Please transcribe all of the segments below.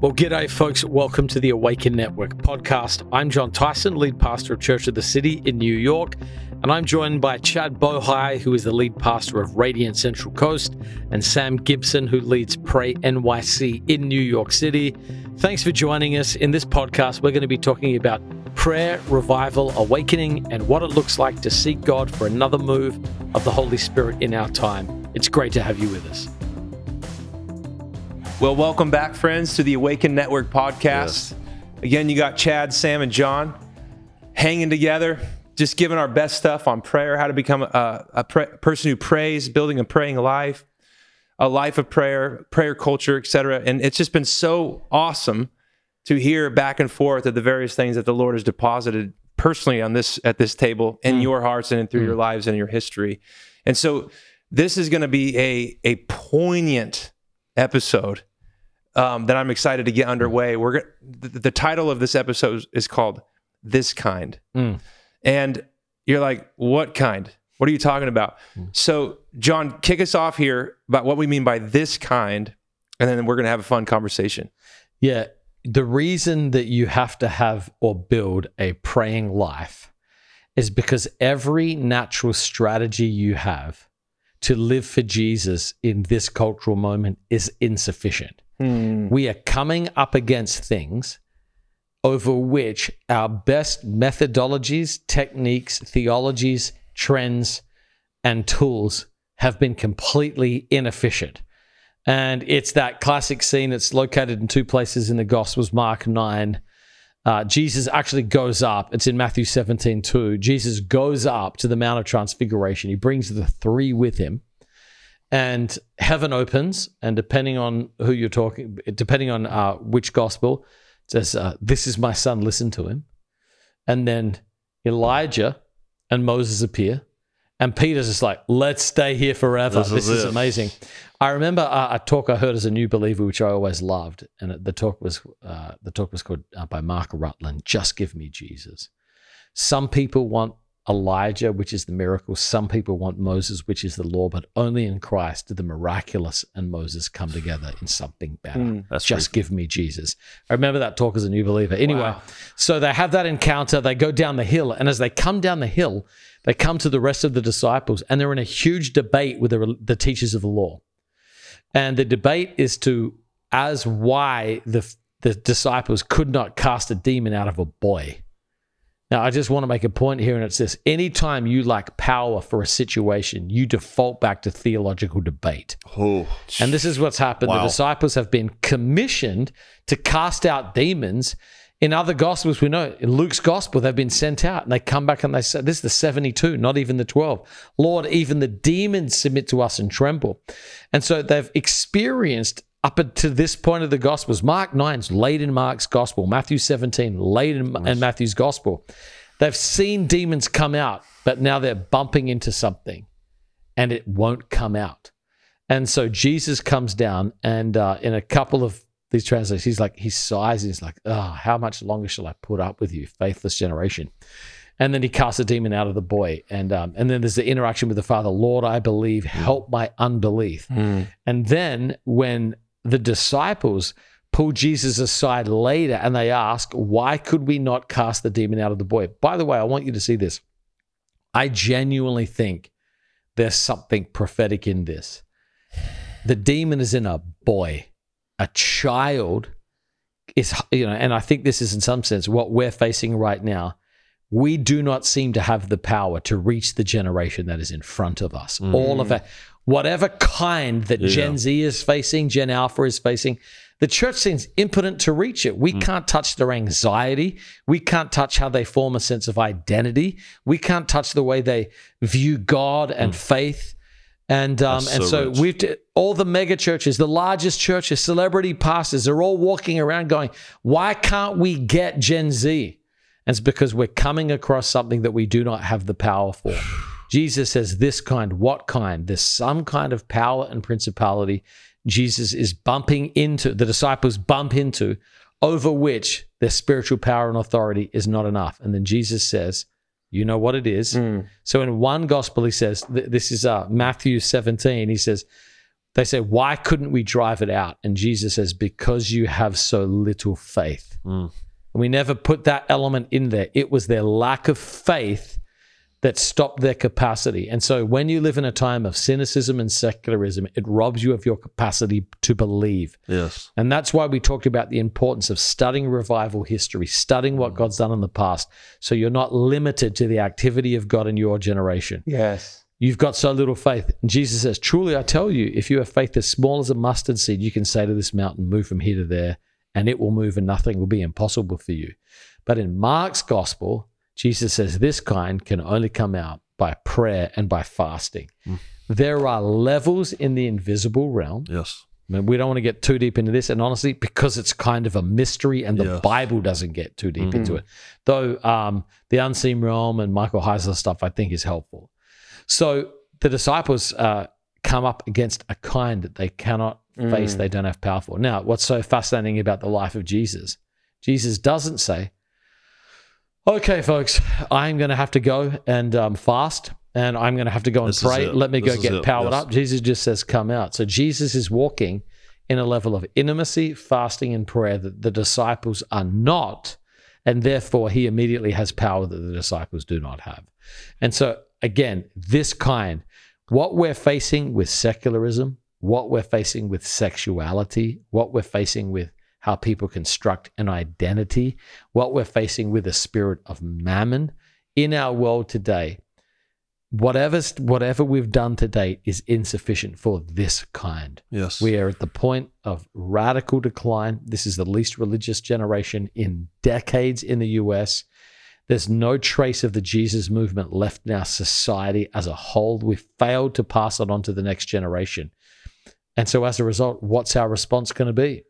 Well, g'day, folks. Welcome to the Awaken Network podcast. I'm John Tyson, lead pastor of Church of the City in New York, and I'm joined by Chad Bohai, who is the lead pastor of Radiant Central Coast, and Sam Gibson, who leads Pray NYC in New York City. Thanks for joining us. In this podcast, we're going to be talking about prayer, revival, awakening, and what it looks like to seek God for another move of the Holy Spirit in our time. It's great to have you with us. Well, welcome back, friends, to the Awaken Network podcast. Yes. Again, you got Chad, Sam, and John hanging together, just giving our best stuff on prayer, how to become a, a person who prays, building a praying life, a life of prayer, prayer culture, etc. And it's just been so awesome to hear back and forth of the various things that the Lord has deposited personally on this at this table in mm. your hearts and through mm. your lives and your history. And so this is going to be a a poignant episode um, that I'm excited to get underway. We're the, the, title of this episode is called "This Kind," mm. and you're like, "What kind? What are you talking about?" Mm. So, John, kick us off here about what we mean by this kind, and then we're going to have a fun conversation. Yeah, the reason that you have to have or build a praying life is because every natural strategy you have to live for Jesus in this cultural moment is insufficient. Hmm. We are coming up against things over which our best methodologies, techniques, theologies, trends, and tools have been completely inefficient. And it's that classic scene. It's located in two places in the Gospels, Mark 9 uh, Jesus actually goes up. It's in Matthew 17, 2. Jesus goes up to the Mount of Transfiguration. He brings the three with him. And heaven opens. And depending on who you're talking, depending on uh, which gospel, says, uh, This is my son, listen to him. And then Elijah and Moses appear. And Peter's just like, let's stay here forever. This, this is, is amazing. I remember a, a, talk I heard as a new believer, which I always loved, and the talk was uh, the talk was called uh, by Mark Rutland. Just give me Jesus. Some people want Elijah, which is the miracle. Some people want Moses, which is the law, but only in Christ did the miraculous and Moses come together in something better. Mm, Just give me Jesus. I remember that talk as a new believer. Anyway, wow. so they have that encounter. They go down the hill, and as they come down the hill, they come to the rest of the disciples, and they're in a huge debate with the, the teachers of the law. And the debate is to as why the the disciples could not cast a demon out of a boy. Now, I just want to make a point here, and it's this anytime you lack power for a situation, you default back to theological debate. Oh, and this is what's happened. Wow. The disciples have been commissioned to cast out demons, in other gospels, we know in Luke's gospel, they've been sent out and they come back and they say, This is the 72, not even the 12. Lord, even the demons submit to us and tremble. And so they've experienced up to this point of the gospels. Mark 9's late in Mark's gospel, Matthew 17, late in, in Matthew's gospel. They've seen demons come out, but now they're bumping into something and it won't come out. And so Jesus comes down and uh, in a couple of these translations, he's like, he sighs and he's like, oh, how much longer shall I put up with you, faithless generation? And then he casts a demon out of the boy. And um, and then there's the interaction with the father, Lord, I believe, hmm. help my unbelief. Mm. And then when the disciples pull Jesus aside later and they ask, why could we not cast the demon out of the boy? By the way, I want you to see this. I genuinely think there's something prophetic in this. The demon is in a boy a child is, you know, and I think this is in some sense what we're facing right now. We do not seem to have the power to reach the generation that is in front of us. Mm. All of it, whatever kind that yeah. Gen Z is facing, Gen Alpha is facing, the church seems impotent to reach it. We mm. can't touch their anxiety. We can't touch how they form a sense of identity. We can't touch the way they view God and mm. faith. And um, so and so rich. we've all the mega churches, the largest churches, celebrity pastors, they're all walking around going, "Why can't we get Gen Z?" And it's because we're coming across something that we do not have the power for. Jesus says, "This kind, what kind? There's some kind of power and principality." Jesus is bumping into the disciples bump into over which their spiritual power and authority is not enough. And then Jesus says, you know what it is. Mm. So in one gospel, he says, this is uh, Matthew 17. He says, They say, Why couldn't we drive it out? And Jesus says, Because you have so little faith. Mm. And we never put that element in there. It was their lack of faith that stop their capacity. And so when you live in a time of cynicism and secularism, it robs you of your capacity to believe. Yes. And that's why we talked about the importance of studying revival history, studying what mm. God's done in the past, so you're not limited to the activity of God in your generation. Yes. You've got so little faith. And Jesus says, Truly, I tell you, if you have faith as small as a mustard seed, you can say to this mountain, Move from here to there, and it will move, and nothing will be impossible for you. But in Mark's gospel, Jesus says this kind can only come out by prayer and by fasting. There are levels in the invisible realm. Yes. I mean, we don't want to get too deep into this, and honestly, because it's kind of a mystery, and the Yes. Bible doesn't get too deep into it. Though um, the unseen realm and Michael Heiser stuff, I think, is helpful. So the disciples uh, come up against a kind that they cannot face; they don't have power for. Now, what's so fascinating about the life of Jesus? Jesus doesn't say, "Okay, folks, I'm going to have to go and um, fast." And I'm going to have to go and This pray. Let me This go get it. powered Yes. up. Jesus just says, come out. So Jesus is walking in a level of intimacy, fasting, and prayer that the disciples are not. And therefore, he immediately has power that the disciples do not have. And so, again, this kind, what we're facing with secularism, what we're facing with sexuality, what we're facing with how people construct an identity, what we're facing with a spirit of mammon in our world today, whatever whatever we've done to date is insufficient for this kind. Yes. We are at the point of radical decline. This is the least religious generation in decades in the US. There's no trace of the Jesus movement left in our society as a whole. We've failed to pass it on to the next generation. And so, as a result, what's our response going to be?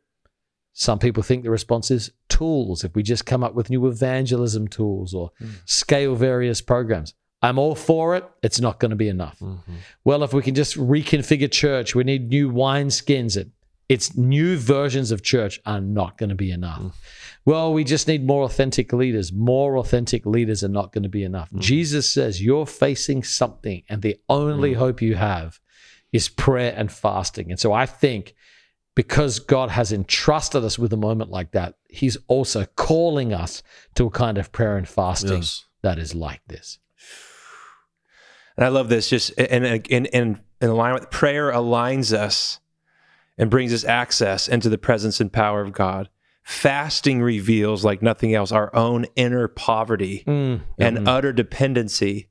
Some people think the response is tools. If we just come up with new evangelism tools or hmm. scale various programs, I'm all for it. It's not going to be enough. Mm-hmm. Well, if we can just reconfigure church, we need new wine skins. It it's new versions of church are not going to be enough. Mm. Well, we just need more authentic leaders. More authentic leaders are not going to be enough. Mm-hmm. Jesus says you're facing something, and the only mm. hope you have is prayer and fasting. And so I think because God has entrusted us with a moment like that, He's also calling us to a kind of prayer and fasting Yes. that is like this. And I love this. Just in in alignment, prayer aligns us and brings us access into the presence and power of God. Fasting reveals, like nothing else, our own inner poverty Mm. and utter dependency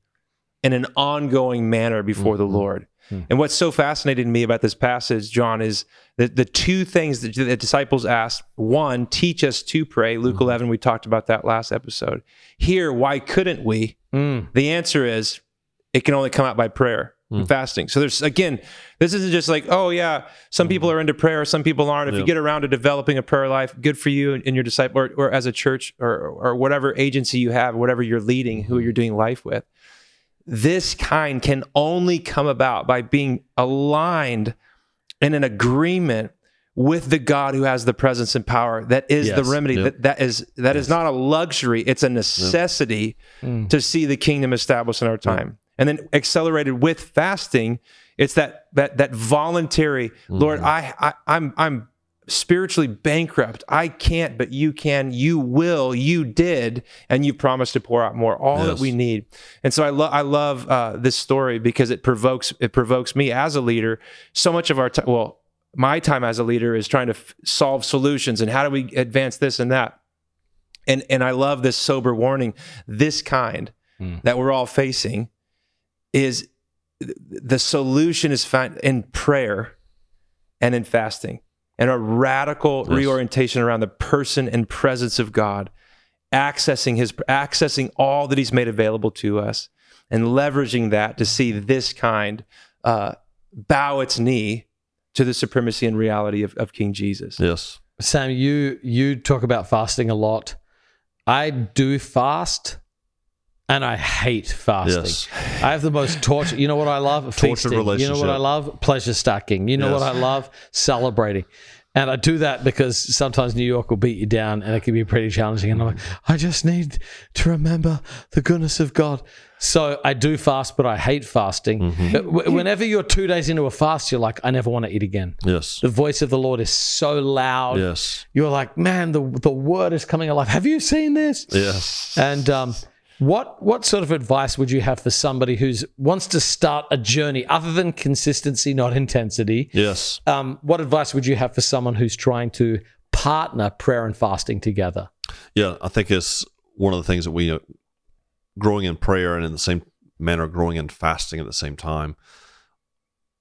in an ongoing manner before the Lord. Hmm. And what's so fascinating to me about this passage, John, is that the two things that the disciples asked one, teach us to pray. Luke hmm. 11, we talked about that last episode. Here, why couldn't we? Mm. The answer is it can only come out by prayer and hmm. fasting. So there's again, this isn't just like, oh yeah, some people are into prayer, some people aren't. If you get around to developing a prayer life, good for you and your disciple, or, or as a church, or or whatever agency you have, whatever you're leading, who you're doing life with. This kind can only come about by being aligned in an agreement with the God who has the presence and power. That is the remedy. Yep. That that is that is not a luxury. It's a necessity hmm. to see the kingdom established in our time. And then accelerated with fasting, it's that that that voluntary. Hmm. Lord, I, I I'm I'm spiritually bankrupt. I can't, but you can. You will. You did, and you promised to pour out more. All that we need. And so I love I love uh, this story because it provokes it provokes me as a leader. So much of our time, well, my time as a leader is trying to f- solve solutions and how do we advance this and that. And and I love this sober warning. This kind that we're all facing is the solution is found in prayer and in fasting and a radical Yes. reorientation around the person and presence of God, accessing his accessing all that he's made available to us and leveraging that to see this kind uh, bow its knee to the supremacy and reality of, of King Jesus. Yes. Sam, you you talk about fasting a lot. I do fast, and I hate fasting. Yes. I have the most torture. You know what I love? Tortured Feasting. You know what I love? Pleasure stacking. You know Yes. what I love? Celebrating. And I do that because sometimes New York will beat you down and it can be pretty challenging. And I'm like, I just need to remember the goodness of God. So I do fast, but I hate fasting. W- Whenever you're two days into a fast, you're like, I never want to eat again. Yes. The voice of the Lord is so loud. Yes. You're like, man, the, the word is coming alive. Have you seen this? Yes. And um, what what sort of advice would you have for somebody who's wants to start a journey other than consistency, not intensity? Yes. Um, what advice would you have for someone who's trying to partner prayer and fasting together? Yeah, I think it's one of the things that we uh, growing in prayer and in the same manner growing in fasting at the same time.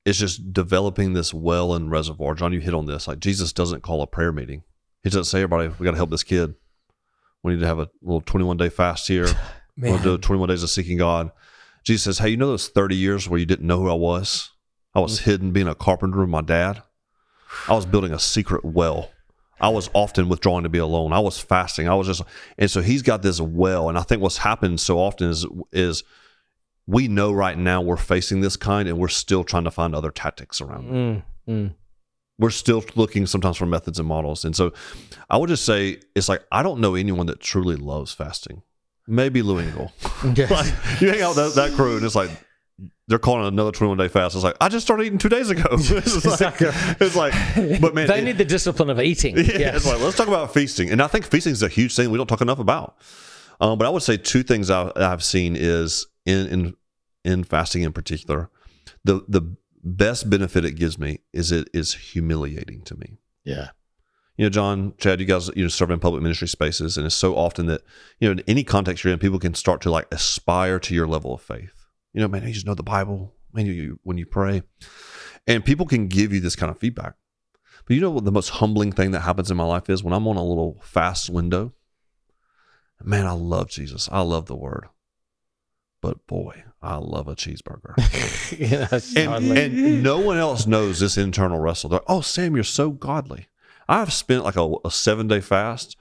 It's just developing this well and reservoir. John, you hit on this. Like Jesus doesn't call a prayer meeting. He doesn't say, "Everybody, we got to help this kid. We need to have a little twenty-one day fast here. We'll do 21 days of seeking God." Jesus says, "Hey, you know those 30 years where you didn't know who I was? I was hidden being a carpenter with my dad. I was building a secret well. I was often withdrawing to be alone. I was fasting. I was just, and so he's got this well. And I think what's happened so often is is we know right now we're facing this kind, and we're still trying to find other tactics around. Mm, mm. We're still looking sometimes for methods and models. And so, I would just say it's like I don't know anyone that truly loves fasting. Maybe Lou Engle. Yes. like you hang out with that, that crew, and it's like they're calling another 21 day fast. It's like I just started eating two days ago. it's, like, it's like, but man, they it- need the discipline of eating. yeah, yes. it's like let's talk about feasting, and I think feasting is a huge thing we don't talk enough about. Um, but I would say two things I, I've seen is in in in fasting in particular, the the best benefit it gives me is it is humiliating to me. yeah. You know, John, Chad, you guys, you know, serve in public ministry spaces, and it's so often that you know, in any context you're in, people can start to like aspire to your level of faith. You know, man, you just know the Bible. Man, you, you when you pray, and people can give you this kind of feedback. But you know what the most humbling thing that happens in my life is when I'm on a little fast window. Man, I love Jesus. I love the Word, but boy, I love a cheeseburger. yeah and, and no one else knows this internal wrestle. They're, oh, Sam, you're so godly. I've spent like a, a seven day fast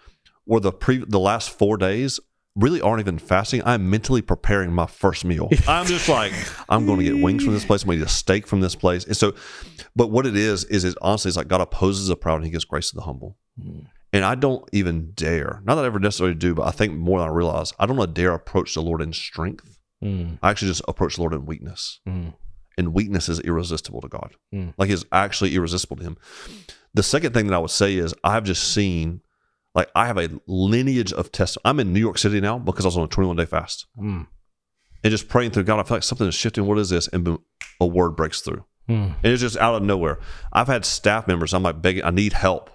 where the pre the last four days really aren't even fasting. I'm mentally preparing my first meal. I'm just like, I'm going to get wings from this place. I'm going to get a steak from this place. And so, but what it is, is it honestly is like God opposes the proud and he gives grace to the humble. And I don't even dare, not that I ever necessarily do, but I think more than I realize, I don't want to dare approach the Lord in strength. Mm, I actually just approach the Lord in weakness mm, and weakness is irresistible to God. Mm. Like it's actually irresistible to Him. The second thing that I would say is I've just seen, like I have a lineage of tests. I'm in New York City now because I was on a 21 day fast mm, and just praying through God. I feel like something is shifting. What is this? And boom, a word breaks through, mm. and it's just out of nowhere. I've had staff members. I'm like begging. I need help.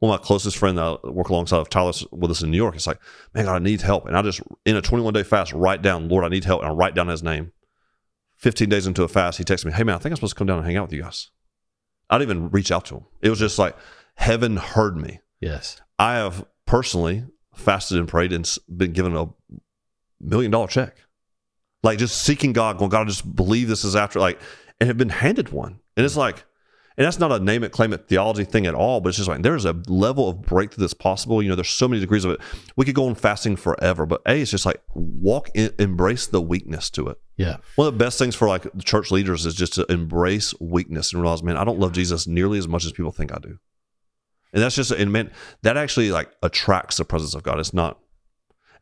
One of my closest friends that I work alongside of Tyler's with us in New York. It's like, man, God, I need help. And I just in a 21 day fast write down, Lord, I need help, and I write down his name. 15 days into a fast, he texts me, Hey man, I think I'm supposed to come down and hang out with you guys. I didn't even reach out to him. It was just like heaven heard me. Yes. I have personally fasted and prayed and been given a million dollar check. Like just seeking God, going, God, I just believe this is after like and have been handed one. And it's like, and that's not a name it, claim it theology thing at all, but it's just like there's a level of breakthrough that's possible. You know, there's so many degrees of it. We could go on fasting forever, but A, it's just like walk in, embrace the weakness to it. Yeah. One of the best things for like the church leaders is just to embrace weakness and realize, man, I don't love Jesus nearly as much as people think I do. And that's just, and man, that actually like attracts the presence of God. It's not.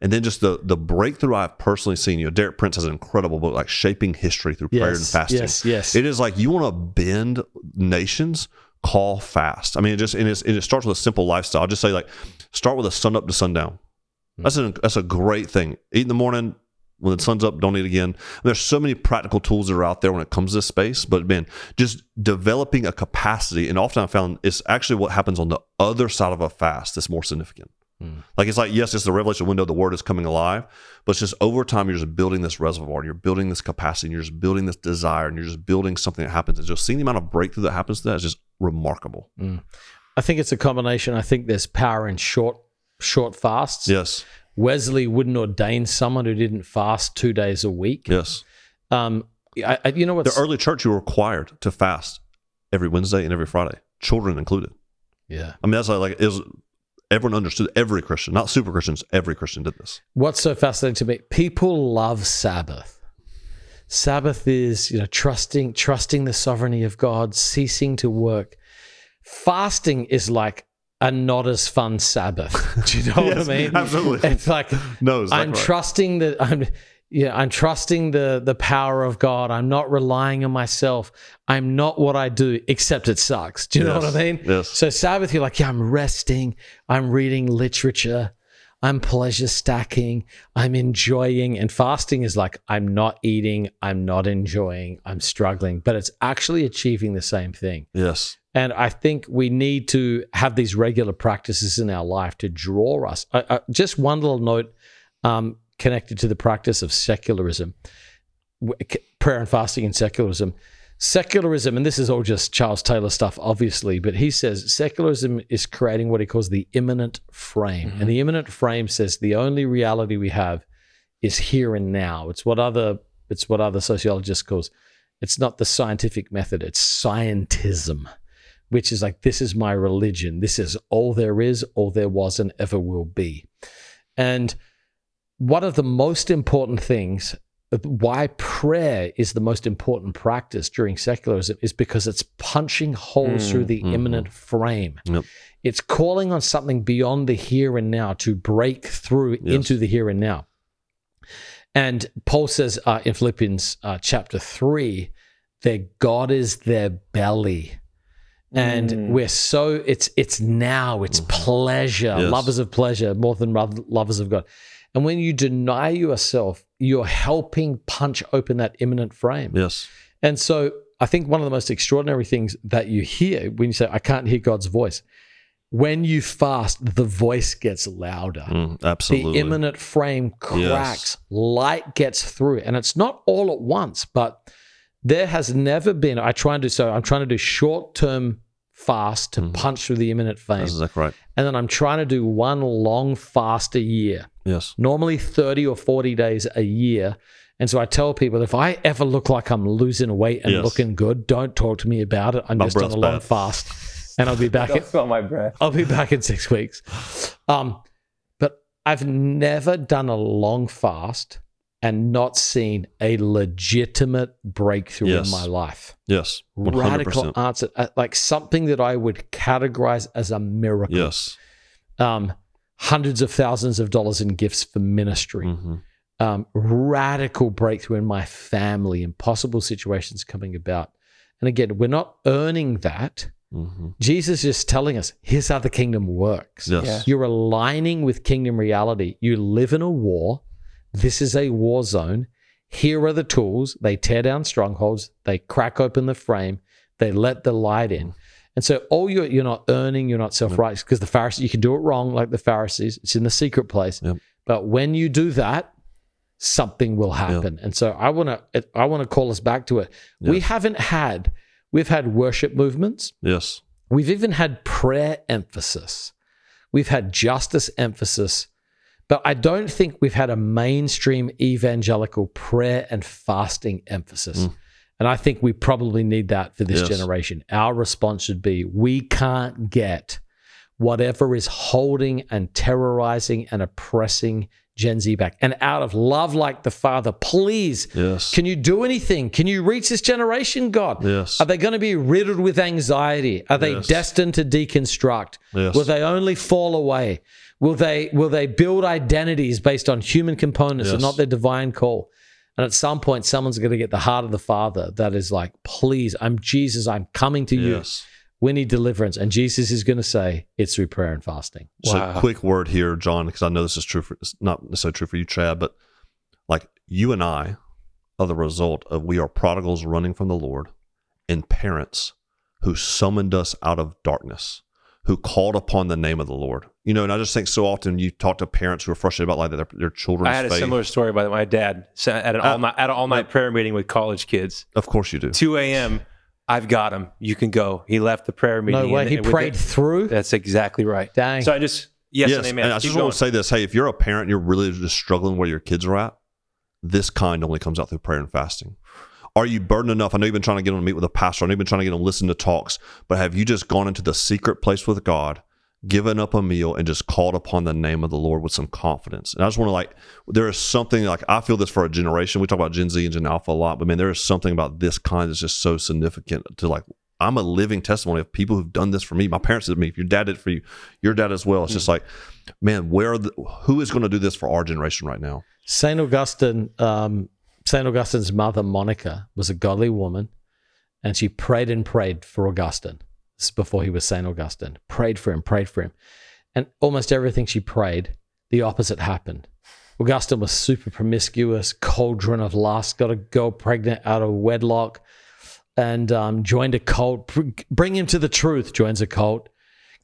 And then just the the breakthrough I've personally seen. You know, Derek Prince has an incredible book like shaping history through prayer and Yes. fasting. Yes. Yes. It is like you want to bend nations, call fast. I mean, it just and, it's, and it starts with a simple lifestyle. I'll just say like, start with a sun up to sundown. Hmm. That's a that's a great thing. Eat in the morning. When the sun's up, don't eat again. There's so many practical tools that are out there when it comes to this space. But man, just developing a capacity, and often I found it's actually what happens on the other side of a fast that's more significant. Like it's like yes, it's the revelation window. The word is coming alive, but it's just over time. You're just building this reservoir. and You're building this capacity. And you're just building this desire, and you're just building something that happens. And just seeing the amount of breakthrough that happens to that is just remarkable. I think it's a combination. I think there's power in short short fasts. Yes, Wesley wouldn't ordain someone who didn't fast two days a week. yes. Um, I, I, you know what? The early church, you were required to fast every Wednesday and every Friday, children included. yeah. I mean, that's like, like it was. Everyone understood. Every Christian, not super Christians, every Christian did this. What's so fascinating to me? People love Sabbath. Sabbath is you know trusting trusting the sovereignty of God, ceasing to work. fasting is like a not as fun Sabbath. Do you know Yes, what I mean? absolutely. It's like No, I'm right. trusting that I'm yeah, I'm trusting the the power of God. I'm not relying on myself. I'm not what I do, except it sucks. Do you know what I mean? yes. So Sabbath, you're like, yeah, I'm resting, I'm reading literature, I'm pleasure stacking, I'm enjoying. And fasting is like, I'm not eating, I'm not enjoying, I'm struggling, but it's actually achieving the same thing. Yes. And I think we need to have these regular practices in our life to draw us. I, I, just one little note um, connected to the practice of secularism, prayer and fasting and secularism. Secularism, and this is all just Charles Taylor stuff, obviously, but he says secularism is creating what he calls the immanent frame. And mm-hmm. the immanent frame says the only reality we have is here and now. It's what other it's what other sociologists calls it's not the scientific method, it's scientism which is like, this is my religion. This is all there is, all there was, and ever will be. And one of the most important things, why prayer is the most important practice during secularism, is because it's punching holes through the immanent frame. Yep. It's calling on something beyond the here and now to break through Yes. into the here and now. And Paul says uh, in Philippians uh, chapter 3 that God is their belly. And we're so it's it's now, it's pleasure, Yes. lovers of pleasure more than lovers of God. And when you deny yourself, you're helping punch open that immanent frame. Yes. And so I think one of the most extraordinary things that you hear when you say, I can't hear God's voice, when you fast, the voice gets louder. Mm, absolutely. The immanent frame cracks, light gets through. And it's not all at once, but there has never been, I try and do so, I'm trying to do short term fast to punch through the immanent frame. That's exactly right. And then I'm trying to do one long fast a year Yes. normally 30 or 40 days a year. And so I tell people if I ever look like I'm losing weight and Yes. looking good, don't talk to me about it. I'm My just on a breath's long bad. fast and I'll be back in, smell my breath. I'll be back in 6 weeks. Um but I've never done a long fast and not seen a legitimate breakthrough Yes. in my life. Yes. 100%. Radical answer uh, like something that I would categorize as a miracle. Yes. Um hundreds of thousands of dollars in gifts for ministry hmm um, radical breakthrough in my family, impossible situations coming about. And again, we're not earning that. hmm Jesus is telling us, here's how the kingdom works. Yes. Yeah. You're aligning with kingdom reality. You live in a war. This is a war zone. Here are the tools. They tear down strongholds. They crack open the frame. They let the light in. And so all you're you're not earning, you're not self-righteous because the Pharisees, you can do it wrong like the Pharisees. It's in the secret place. Yep. But when you do that, something will happen. And so I want to I want to call us back to it. We haven't had we've had worship movements. Yes. We've even had prayer emphasis. We've had justice emphasis. But I don't think we've had a mainstream evangelical prayer and fasting emphasis. Mm. And I think we probably need that for this Yes. generation. Our response should be we can't get whatever is holding and terrorizing and oppressing Gen Z back. And out of love like the Father, please, Yes. can you do anything? Can you reach this generation, God? Yes. Are they going to be riddled with anxiety? Are they Yes. destined to deconstruct? Will they only fall away? Will they will they build identities based on human components and not their divine call? And at some point, someone's going to get the heart of the Father that is like, please, I'm Jesus, I'm coming to you. We need deliverance. And Jesus is going to say, it's through prayer and fasting. So, Wow. quick word here, John, because I know this is true for it's not necessarily true for you, Chad, but like you and I are the result of we are prodigals running from the Lord and parents who summoned us out of darkness, who called upon the name of the Lord. You know, and I just think so often you talk to parents who are frustrated about like their, their children's I had a faith. similar story by my dad at an Uh, all night at an all night prayer meeting with college kids. Of course you do. 2 a.m. I've got him. You can go. He left the prayer meeting. No way. and- He and prayed it- through. That's exactly right. Dang. So I just yes, yes, and amen. and I just going. want to say this: Hey, if you're a parent, and you're really just struggling where your kids are at. This kind only comes out through prayer and fasting. Are you burdened enough? I know you've been trying to get them to meet with a pastor. I know you've been trying to get them to listen to talks, but have you just gone into the secret place with God, given up a meal, and just called upon the name of the Lord with some confidence? And I just want to like, there is something like I feel this for a generation. We talk about Gen Z and Gen Alpha a lot, but man, there is something about this kind that's just so significant to like I'm a living testimony of people who've done this for me. My parents did me. If your dad did it for you, your dad as well. It's just like, man, where are the, who is going to do this for our generation right now? Saint Augustine, um, Saint Augustine's mother Monica was a godly woman, and she prayed and prayed for Augustine. This is before he was Saint Augustine. Prayed for him, prayed for him, and almost everything she prayed, the opposite happened. Augustine was super promiscuous, cauldron of lust, got a girl pregnant out of wedlock, and um, joined a cult. Bring him to the truth, joins a cult.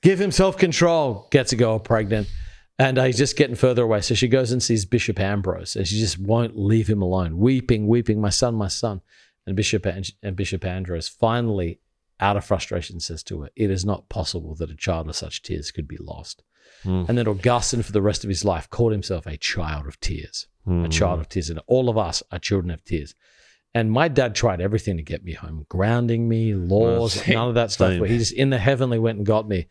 Give him self control, gets a girl pregnant. And uh, he's just getting further away. So she goes and sees Bishop Ambrose, and she just won't leave him alone, weeping, weeping, my son, my son. And Bishop and, and Bishop Ambrose finally, out of frustration, says to her, "It is not possible that a child of such tears could be lost." Mm. And then Augustine, for the rest of his life, called himself a child of tears, mm. a child of tears, and all of us are children of tears. And my dad tried everything to get me home, grounding me, laws, well, none of that stuff. Same. But he just in the heavenly went and got me.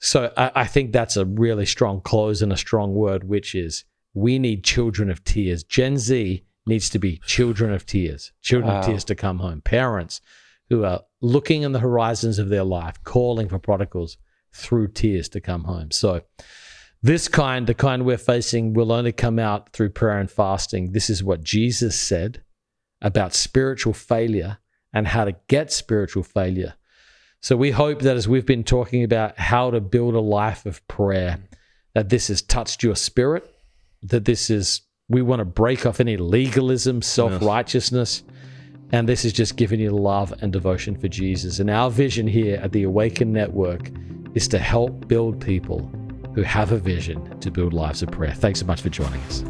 So I, I, think that's a really strong close and a strong word, which is we need children of tears. Gen Z needs to be children of tears, children wow. of tears to come home. Parents who are looking in the horizons of their life, calling for prodigals through tears to come home. So this kind, the kind we're facing, will only come out through prayer and fasting. This is what Jesus said about spiritual failure and how to get spiritual failure. So we hope that as we've been talking about how to build a life of prayer, that this has touched your spirit, that this is, we want to break off any legalism, self righteousness. Yes. And this is just giving you love and devotion for Jesus. And our vision here at the Awaken Network is to help build people who have a vision to build lives of prayer. Thanks so much for joining us.